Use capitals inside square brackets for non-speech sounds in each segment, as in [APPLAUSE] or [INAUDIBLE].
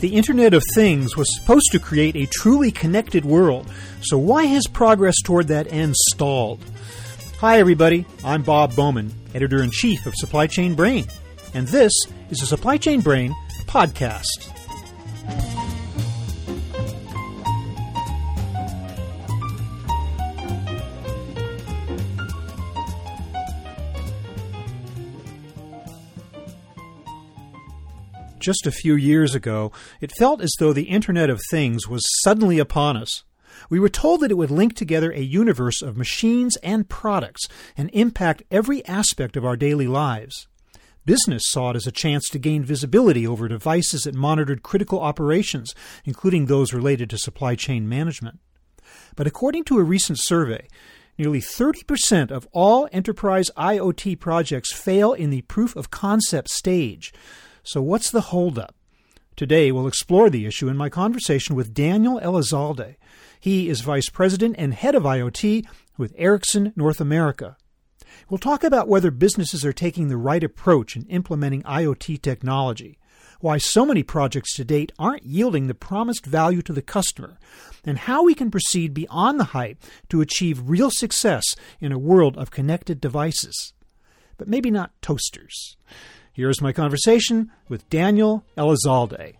The Internet of Things was supposed to create a truly connected world, so why has progress toward that end stalled? Hi, everybody. I'm Bob Bowman, editor in chief of Supply Chain Brain, and this is a Supply Chain Brain podcast. Just a few years ago, it felt as though the Internet of Things was suddenly upon us. We were told that it would link together a universe of machines and products and impact every aspect of our daily lives. Business saw it as a chance to gain visibility over devices that monitored critical operations, including those related to supply chain management. But according to a recent survey, nearly 30% of all enterprise IoT projects fail in the proof of concept stage. So, what's the holdup? Today, we'll explore the issue in my conversation with Daniel Elizalde. He is Vice President and Head of IoT with Ericsson North America. We'll talk about whether businesses are taking the right approach in implementing IoT technology, why so many projects to date aren't yielding the promised value to the customer, and how we can proceed beyond the hype to achieve real success in a world of connected devices. But maybe not toasters. Here's my conversation with Daniel Elizalde.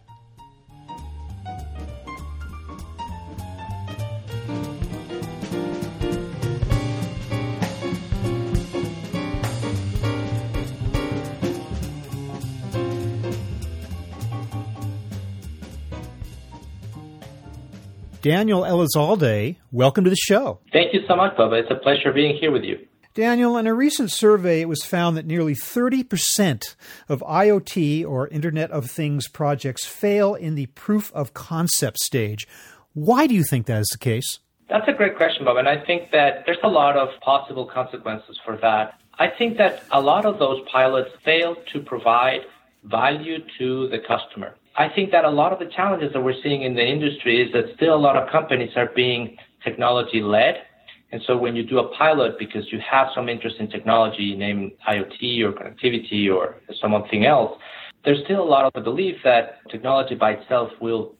Daniel Elizalde, welcome to the show. Thank you so much, Bob. It's a pleasure being here with you. Daniel, in a recent survey, it was found that nearly 30% of IoT or Internet of Things projects fail in the proof of concept stage. Why do you think that is the case? That's a great question, Bob. And I think that there's a lot of possible consequences for that. I think that a lot of those pilots fail to provide value to the customer. I think that a lot of the challenges that we're seeing in the industry is that still a lot of companies are being technology led and so when you do a pilot because you have some interest in technology, name IoT or connectivity or something else, there's still a lot of the belief that technology by itself will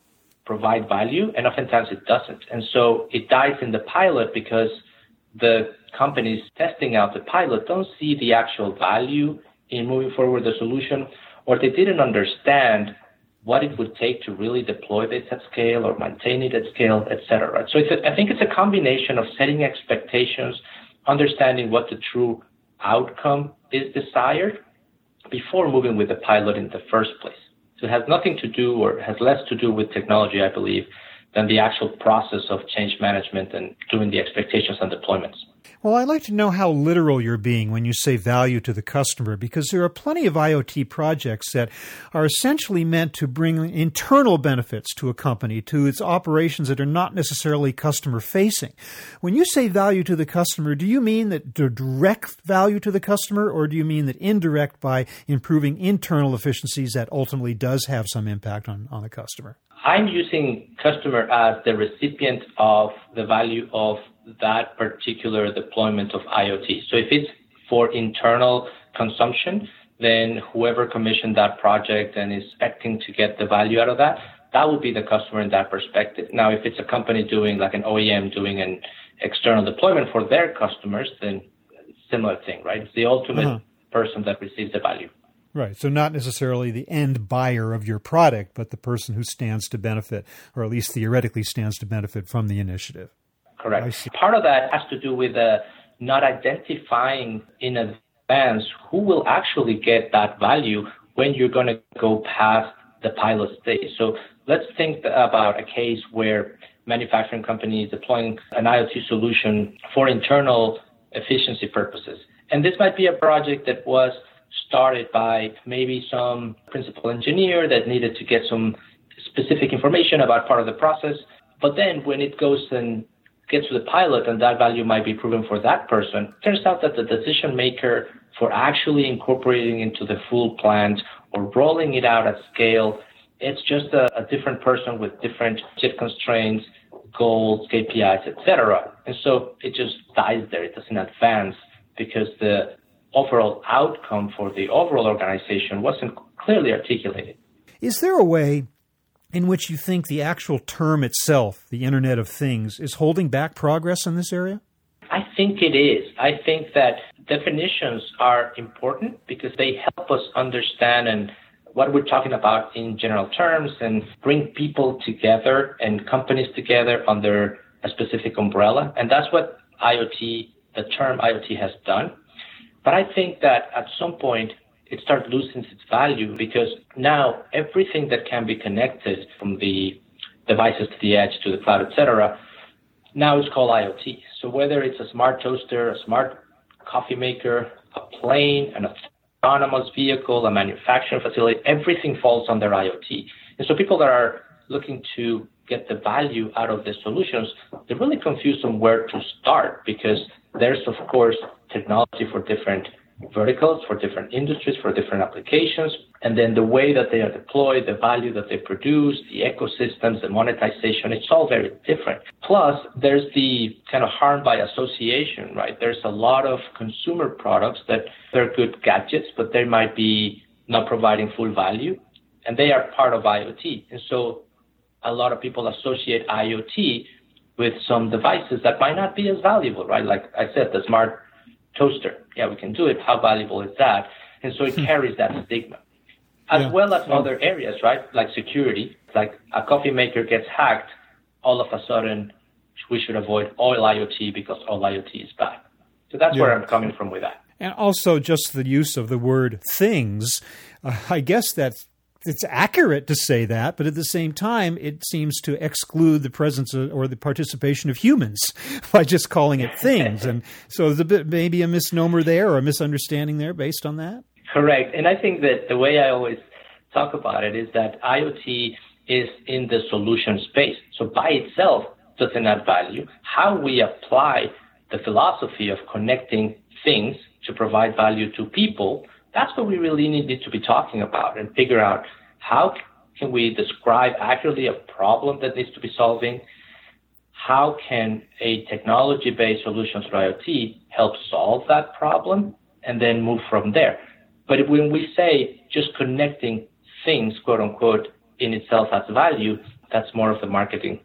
provide value, and oftentimes it doesn't. And so it dies in the pilot because the companies testing out the pilot don't see the actual value in moving forward the solution, or they didn't understand what it would take to really deploy this at scale or maintain it at scale, et cetera. So a, I think it's a combination of setting expectations, understanding what the true outcome is desired before moving with the pilot in the first place. So it has nothing to do or has less to do with technology, I believe, than the actual process of change management and doing the expectations and deployments. Well, I'd like to know how literal you're being when you say value to the customer, because there are plenty of IoT projects that are essentially meant to bring internal benefits to a company, to its operations that are not necessarily customer facing. When you say value to the customer, do you mean that direct value to the customer, or do you mean that indirect by improving internal efficiencies that ultimately does have some impact on, on the customer? I'm using customer as the recipient of the value of that particular deployment of IoT. So if it's for internal consumption, then whoever commissioned that project and is expecting to get the value out of that, that would be the customer in that perspective. Now, if it's a company doing like an OEM doing an external deployment for their customers, then similar thing, right? It's the ultimate uh-huh. person that receives the value. Right. So not necessarily the end buyer of your product, but the person who stands to benefit, or at least theoretically stands to benefit from the initiative. Correct. Part of that has to do with uh, not identifying in advance who will actually get that value when you're going to go past the pilot stage. So let's think about a case where manufacturing company is deploying an IoT solution for internal efficiency purposes. And this might be a project that was started by maybe some principal engineer that needed to get some specific information about part of the process. But then when it goes and gets to the pilot and that value might be proven for that person, turns out that the decision maker for actually incorporating into the full plant or rolling it out at scale, it's just a, a different person with different budget constraints, goals, KPIs, etc. And so it just dies there. It doesn't advance because the overall outcome for the overall organization wasn't clearly articulated. Is there a way in which you think the actual term itself, the Internet of Things, is holding back progress in this area? I think it is. I think that definitions are important because they help us understand and what we're talking about in general terms and bring people together and companies together under a specific umbrella. And that's what IoT, the term IoT has done. But I think that at some point it starts losing its value because now everything that can be connected from the devices to the edge to the cloud, etc., now it's called IoT. So whether it's a smart toaster, a smart coffee maker, a plane, an autonomous vehicle, a manufacturing facility, everything falls under IoT. And so people that are looking to get the value out of the solutions, they're really confused on where to start because there's, of course, technology for different verticals, for different industries, for different applications. And then the way that they are deployed, the value that they produce, the ecosystems, the monetization, it's all very different. Plus, there's the kind of harm by association, right? There's a lot of consumer products that they're good gadgets, but they might be not providing full value. And they are part of IoT. And so a lot of people associate IoT with some devices that might not be as valuable, right? Like I said, the smart toaster. Yeah, we can do it. How valuable is that? And so it hmm. carries that stigma. As yeah. well as other areas, right? Like security, like a coffee maker gets hacked, all of a sudden we should avoid all IoT because all IoT is bad. So that's yeah. where I'm coming from with that. And also just the use of the word things. Uh, I guess that's it's accurate to say that, but at the same time, it seems to exclude the presence of, or the participation of humans [LAUGHS] by just calling it things. and so there's a bit maybe a misnomer there or a misunderstanding there based on that. Correct. And I think that the way I always talk about it is that IoT is in the solution space. So by itself doesn't add value. How we apply the philosophy of connecting things to provide value to people that's what we really need to be talking about and figure out how can we describe accurately a problem that needs to be solving? How can a technology-based solution to IoT help solve that problem and then move from there? But when we say just connecting things, quote unquote, in itself has value, that's more of the marketing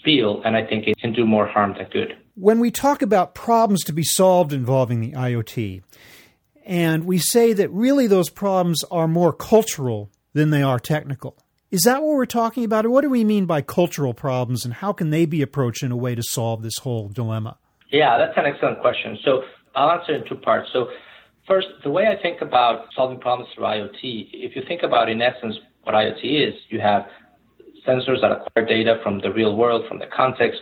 spiel, and I think it can do more harm than good. When we talk about problems to be solved involving the IoT, and we say that really those problems are more cultural than they are technical. Is that what we're talking about, or what do we mean by cultural problems, and how can they be approached in a way to solve this whole dilemma? Yeah, that's an excellent question. So I'll answer in two parts. So first, the way I think about solving problems through IoT, if you think about in essence what IoT is, you have sensors that acquire data from the real world, from the context,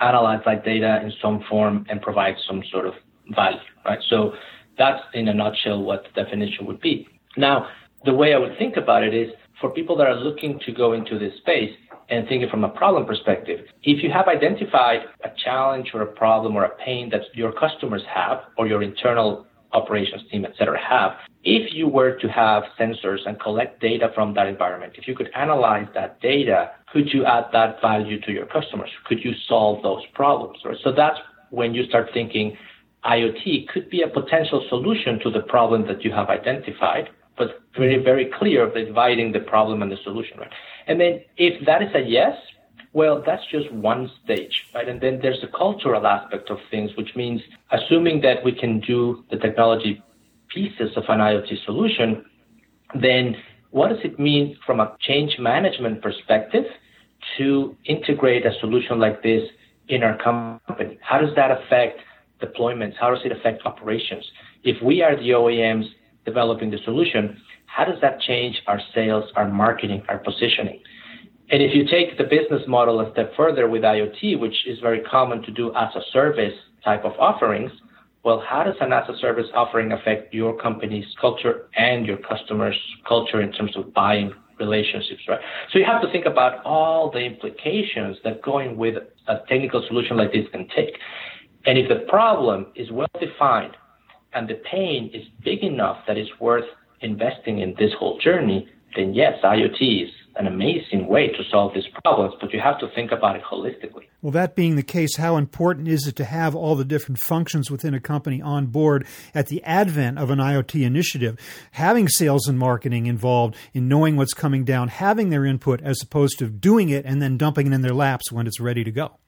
analyze that data in some form, and provide some sort of value, right? So that's in a nutshell what the definition would be. Now, the way I would think about it is for people that are looking to go into this space and thinking from a problem perspective, if you have identified a challenge or a problem or a pain that your customers have or your internal operations team, et cetera, have, if you were to have sensors and collect data from that environment, if you could analyze that data, could you add that value to your customers? Could you solve those problems? So that's when you start thinking IoT could be a potential solution to the problem that you have identified, but very, very clear of dividing the problem and the solution, right? And then if that is a yes, well, that's just one stage, right? And then there's the cultural aspect of things, which means assuming that we can do the technology pieces of an IoT solution, then what does it mean from a change management perspective to integrate a solution like this in our company? How does that affect deployments? How does it affect operations? If we are the OEMs developing the solution, how does that change our sales, our marketing, our positioning? And if you take the business model a step further with IoT, which is very common to do as a service type of offerings, well, how does an as a service offering affect your company's culture and your customers' culture in terms of buying relationships, right? So you have to think about all the implications that going with a technical solution like this can take. And if the problem is well defined and the pain is big enough that it's worth investing in this whole journey, then yes, IoT is an amazing way to solve these problems, but you have to think about it holistically. Well, that being the case, how important is it to have all the different functions within a company on board at the advent of an IoT initiative? Having sales and marketing involved in knowing what's coming down, having their input as opposed to doing it and then dumping it in their laps when it's ready to go.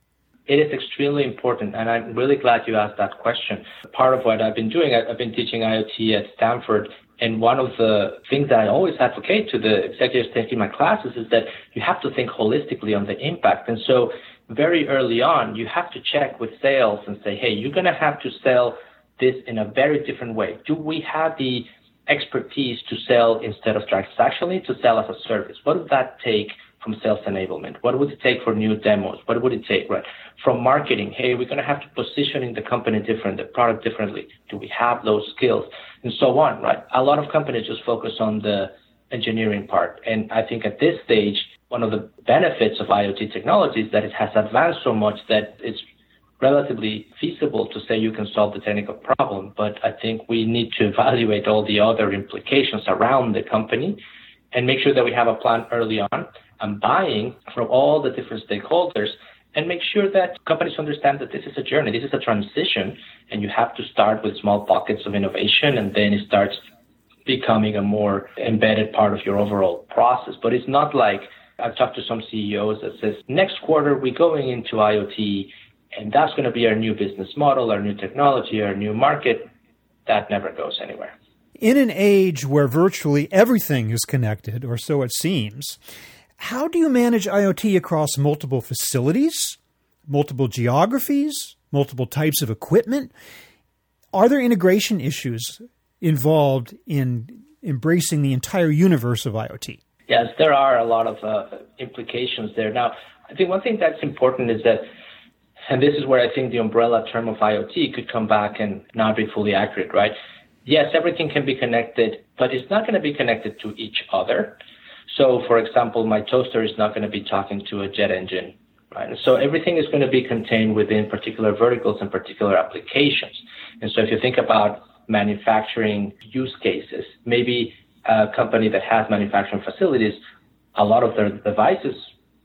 It is extremely important, and I'm really glad you asked that question. Part of what I've been doing, I've been teaching IoT at Stanford and one of the things that I always advocate to the executives taking my classes is that you have to think holistically on the impact. And so very early on, you have to check with sales and say, hey, you're going to have to sell this in a very different way. Do we have the expertise to sell instead of transactionally to sell as a service? What does that take from sales enablement? What would it take for new demos? What would it take, right? From marketing, hey, we're going to have to positioning the company different, the product differently. Do we have those skills? And so on, right? A lot of companies just focus on the engineering part. And I think at this stage, one of the benefits of IoT technology is that it has advanced so much that it's relatively feasible to say you can solve the technical problem. But I think we need to evaluate all the other implications around the company and make sure that we have a plan early on buying from all the different stakeholders and make sure that companies understand that this is a journey, this is a transition, and you have to start with small pockets of innovation and then it starts becoming a more embedded part of your overall process. But it's not like I've talked to some CEOs that says next quarter we're going into IoT and that's going to be our new business model, our new technology, our new market. That never goes anywhere. In an age where virtually everything is connected, or so it seems, how do you manage IoT across multiple facilities, multiple geographies, multiple types of equipment? Are there integration issues involved in embracing the entire universe of IoT? Yes, there are a lot of uh, implications there. Now, I think one thing that's important is that, and this is where I think the umbrella term of IoT could come back and not be fully accurate, right? Yes, everything can be connected, but it's not going to be connected to each other. So, for example, my toaster is not going to be talking to a jet engine, right? so everything is going to be contained within particular verticals and particular applications. And so if you think about manufacturing use cases, maybe a company that has manufacturing facilities, a lot of their devices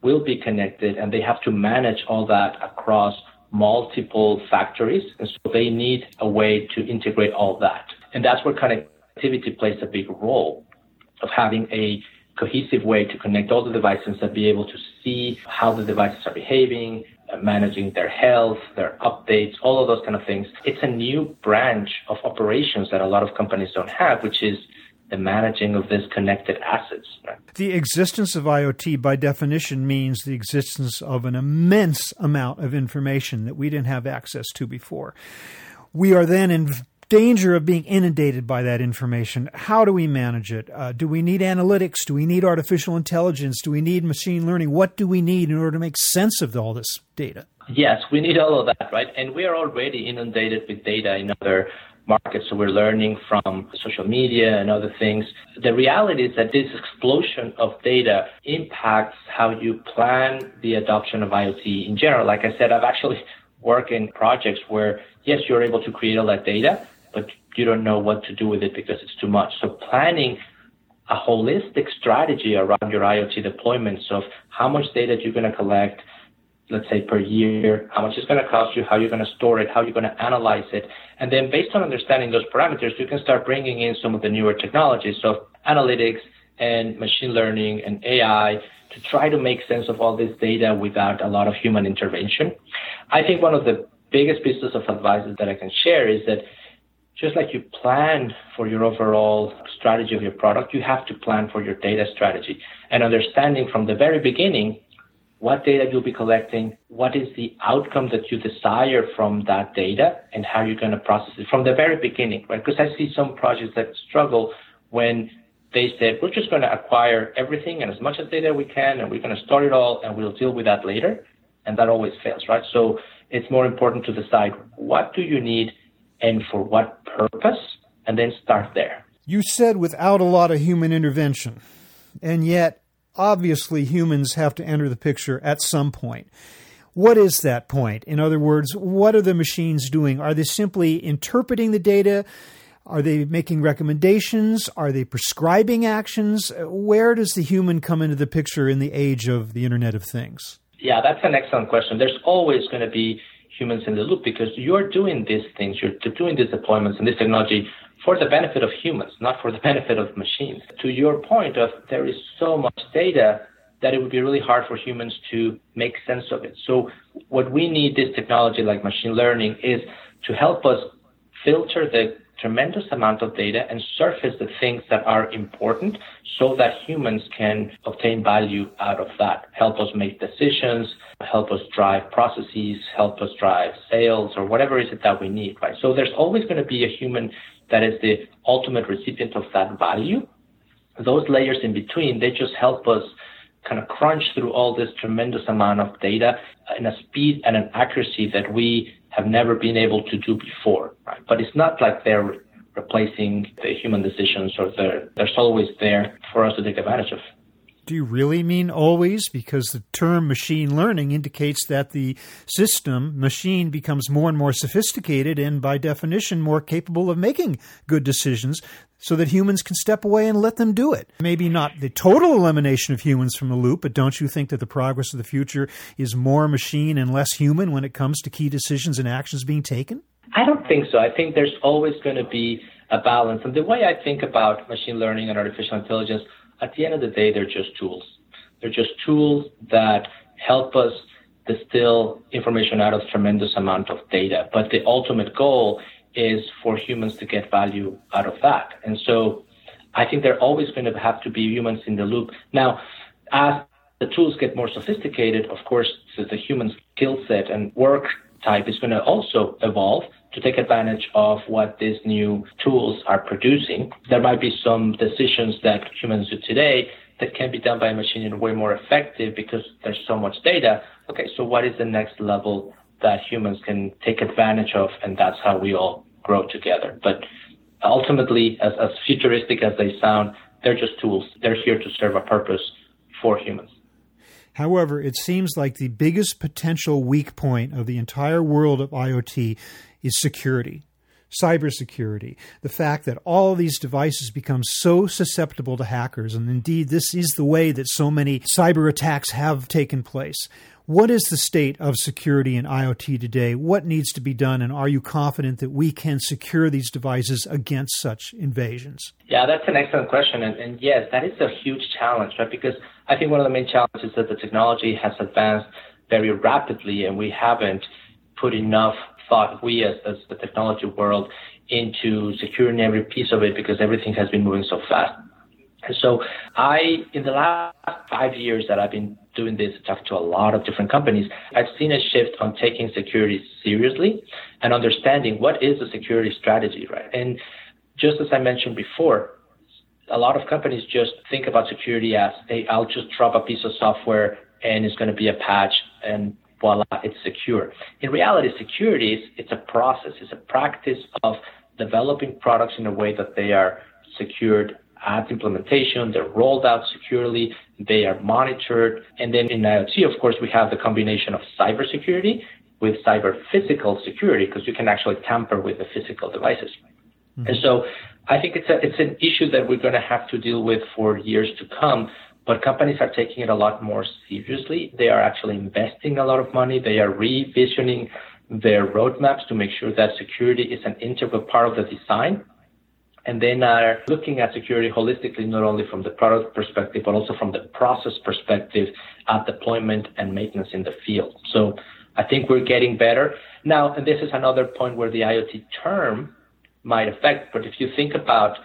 will be connected and they have to manage all that across multiple factories. And so they need a way to integrate all that. And that's where connectivity plays a big role of having a cohesive way to connect all the devices and be able to see how the devices are behaving, uh, managing their health, their updates, all of those kind of things. It's a new branch of operations that a lot of companies don't have, which is the managing of these connected assets. The existence of IoT, by definition, means the existence of an immense amount of information that we didn't have access to before. We are then in danger of being inundated by that information. How do we manage it? Uh, do we need analytics? Do we need artificial intelligence? Do we need machine learning? What do we need in order to make sense of all this data? Yes, we need all of that, right? And we are already inundated with data in other markets. So we're learning from social media and other things. The reality is that this explosion of data impacts how you plan the adoption of IoT in general. Like I said, I've actually worked in projects where, yes, you're able to create all that data, but you don't know what to do with it because it's too much. So planning a holistic strategy around your IoT deployments of how much data you're going to collect, let's say per year, how much it's going to cost you, how you're going to store it, how you're going to analyze it. And then based on understanding those parameters, you can start bringing in some of the newer technologies. So analytics and machine learning and AI to try to make sense of all this data without a lot of human intervention. I think one of the biggest pieces of advice that I can share is that just like you plan for your overall strategy of your product, you have to plan for your data strategy and understanding from the very beginning what data you'll be collecting, what is the outcome that you desire from that data, and how you're going to process it from the very beginning, right? Because I see some projects that struggle when they said, we're just going to acquire everything and as much as data we can, and we're going to store it all, and we'll deal with that later. And that always fails, right? So it's more important to decide what do you need and for what purpose, and then start there. You said without a lot of human intervention, and yet obviously humans have to enter the picture at some point. What is that point? In other words, what are the machines doing? Are they simply interpreting the data? Are they making recommendations? Are they prescribing actions? Where does the human come into the picture in the age of the Internet of Things? Yeah, that's an excellent question. There's always going to be humans in the loop because you're doing these things, you're doing these deployments and this technology for the benefit of humans, not for the [LAUGHS] benefit of machines. To your point of there is so much data that it would be really hard for humans to make sense of it. So what we need this technology like machine learning is to help us filter the tremendous amount of data and surface the things that are important so that humans can obtain value out of that. Help us make decisions, help us drive processes, help us drive sales or whatever is it that we need, right? So there's always going to be a human that is the ultimate recipient of that value. Those layers in between, they just help us kind of crunch through all this tremendous amount of data in a speed and an accuracy that we have never been able to do before. Right? But it's not like they're replacing the human decisions or they're, they're always there for us to take advantage of. Do you really mean always? Because the term machine learning indicates that the system, machine, becomes more and more sophisticated and, by definition, more capable of making good decisions so that humans can step away and let them do it. Maybe not the total elimination of humans from the loop, but don't you think that the progress of the future is more machine and less human when it comes to key decisions and actions being taken? I don't think so. I think there's always going to be a balance. And the way I think about machine learning and artificial intelligence, at the end of the day, they're just tools. They're just tools that help us distill information out of tremendous amount of data. But the ultimate goal is for humans to get value out of that. And so I think they're always going to have to be humans in the loop. Now, as the tools get more sophisticated, of course, the human skill set and work type is going to also evolve to take advantage of what these new tools are producing. There might be some decisions that humans do today that can be done by a machine in a way more effective because there's so much data. Okay, so what is the next level that humans can take advantage of? And that's how we all grow together. But ultimately, as, as futuristic as they sound, they're just tools. They're here to serve a purpose for humans. However, it seems like the biggest potential weak point of the entire world of IoT is security, cybersecurity. The fact that all of these devices become so susceptible to hackers, and indeed, this is the way that so many cyber attacks have taken place. What is the state of security in IoT today? What needs to be done? And are you confident that we can secure these devices against such invasions? Yeah, that's an excellent question. And, and yes, that is a huge challenge, right? Because I think one of the main challenges is that the technology has advanced very rapidly and we haven't put enough thought, we as, as the technology world, into securing every piece of it because everything has been moving so fast. And so I, in the last five years that I've been doing this, talking to a lot of different companies, I've seen a shift on taking security seriously and understanding what is the security strategy, right? And just as I mentioned before, a lot of companies just think about security as, hey, I'll just drop a piece of software and it's going to be a patch and voila, it's secure. In reality, security is it's a process, it's a practice of developing products in a way that they are secured at implementation, they're rolled out securely, they are monitored. And then in IoT, of course, we have the combination of cybersecurity with cyber physical security because you can actually tamper with the physical devices. Mm-hmm. And so I think it's a, it's an issue that we're going to have to deal with for years to come. But companies are taking it a lot more seriously. They are actually investing a lot of money. They are revisioning their roadmaps to make sure that security is an integral part of the design. And then are looking at security holistically, not only from the product perspective, but also from the process perspective at deployment and maintenance in the field. So I think we're getting better. Now, and this is another point where the IoT term might affect, but if you think about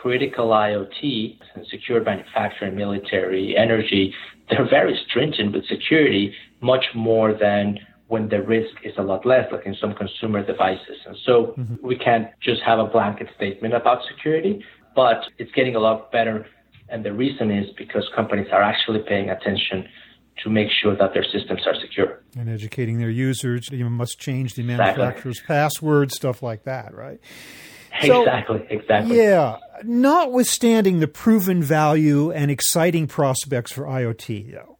critical IoT, and secure manufacturing, military, energy, they're very stringent with security, much more than when the risk is a lot less, like in some consumer devices. And so mm-hmm. we can't just have a blanket statement about security, but it's getting a lot better. And the reason is because companies are actually paying attention to make sure that their systems are secure. And educating their users, you must change the manufacturer's exactly. password, stuff like that, right? Exactly, exactly. Yeah. Notwithstanding the proven value and exciting prospects for IoT, though,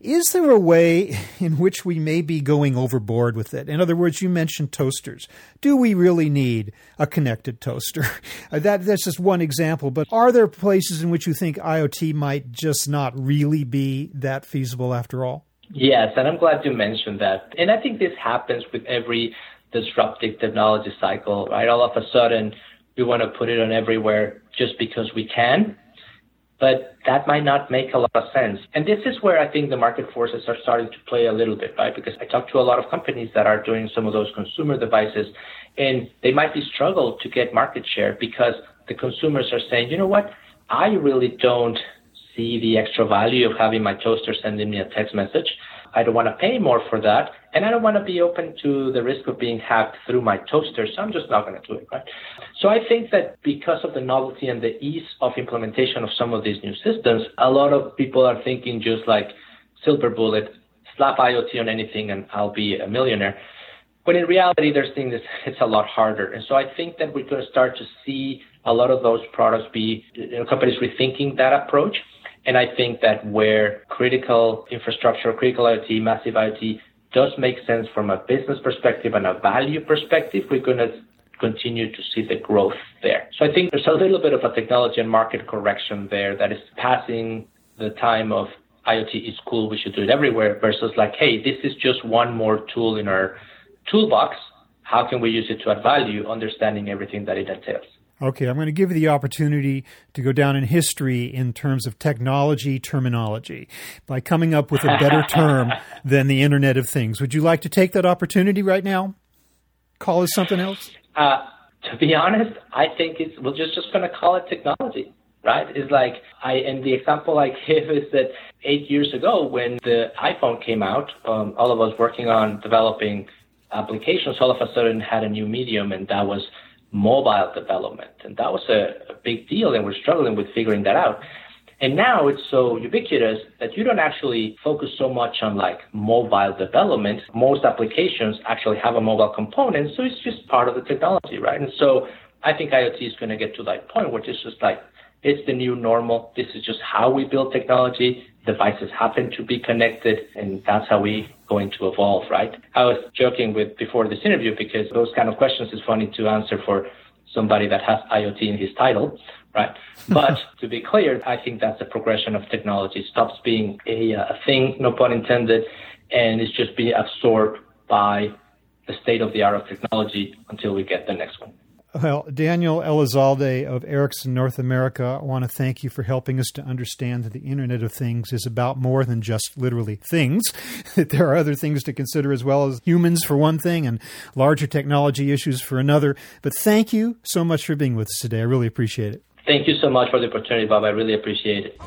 Is there a way [LAUGHS] in which we may be going overboard with it? In other words, you mentioned toasters. Do we really need a connected toaster? [LAUGHS] Uh, that, that's just one example, but are there places in which you think IoT might just not really be that feasible after all? Yes, and I'm glad you mentioned that. And I think this happens with every disruptive technology cycle, right? All of a sudden, we want to put it on everywhere just because we can but that might not make a lot of sense. And this is where I think the market forces are starting to play a little bit, right? Because I talk to a lot of companies that are doing some of those consumer devices, and they might be struggle to get market share because the consumers are saying, you know what, I really don't see the extra value of having my toaster sending me a text message. I don't want to pay more for that. And I don't want to be open to the risk of being hacked through my toaster. So I'm just not going to do it, right? So I think that because of the novelty and the ease of implementation of some of these new systems, a lot of people are thinking just like silver bullet, slap IoT on anything and I'll be a millionaire. When in reality, they're seeing this, [LAUGHS] it's a lot harder. And so I think that we're going to start to see a lot of those products be, you know, companies rethinking that approach. And I think that where critical infrastructure, critical IoT, massive IoT does make sense from a business perspective and a value perspective, we're going to continue to see the growth there. So I think there's a little bit of a technology and market correction there that is passing the time of IoT is cool, we should do it everywhere versus like, hey, this is just one more tool in our toolbox. How can we use it to add value, understanding everything that it entails? Okay, I'm going to give you the opportunity to go down in history in terms of technology terminology by coming up with a better [LAUGHS] term than the Internet of Things. Would you like to take that opportunity right now? Call it something else? Uh, to be honest, I think it's we're just just going to call it technology, right? It's like I and the example I [LAUGHS] give is that eight years ago when the iPhone came out, um, all of us working on developing applications all of a sudden had a new medium, and that was mobile development. And that was a, a big deal, and we're struggling with figuring that out. And now it's so ubiquitous that you don't actually focus so much on like mobile development. Most applications actually have a mobile component, so it's just part of the technology, right? And so I think IoT is going to get to that point where it's just like it's the new normal. This is just how we build technology. Devices happen to be connected, and that's how we going to evolve, right? I was joking with before this interview because those kind of questions is funny to answer for somebody that has IoT in his title, right? [LAUGHS] But to be clear, I think that's a progression of technology. It stops being a, a thing, no pun intended, and it's just being absorbed by the state of the art of technology until we get the next one. Well, Daniel Elizalde of Ericsson North America, I want to thank you for helping us to understand that the Internet of Things is about more than just literally things. [LAUGHS] That there are other things to consider as well as humans for one thing and larger technology issues for another. But thank you so much for being with us today. I really appreciate it. Thank you so much for the opportunity, Bob. I really appreciate it.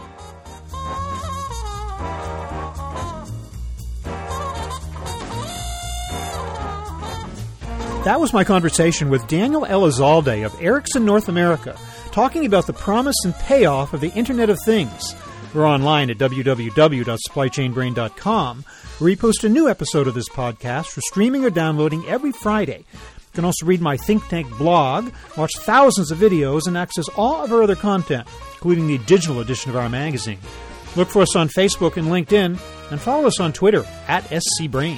That was my conversation with Daniel Elizalde of Ericsson North America, talking about the promise and payoff of the Internet of Things. We're online at www.supplychainbrain.com, where we post a new episode of this podcast for streaming or downloading every Friday. You can also read my Think Tank blog, watch thousands of videos, and access all of our other content, including the digital edition of our magazine. Look for us on Facebook and LinkedIn, and follow us on Twitter at SCBrain.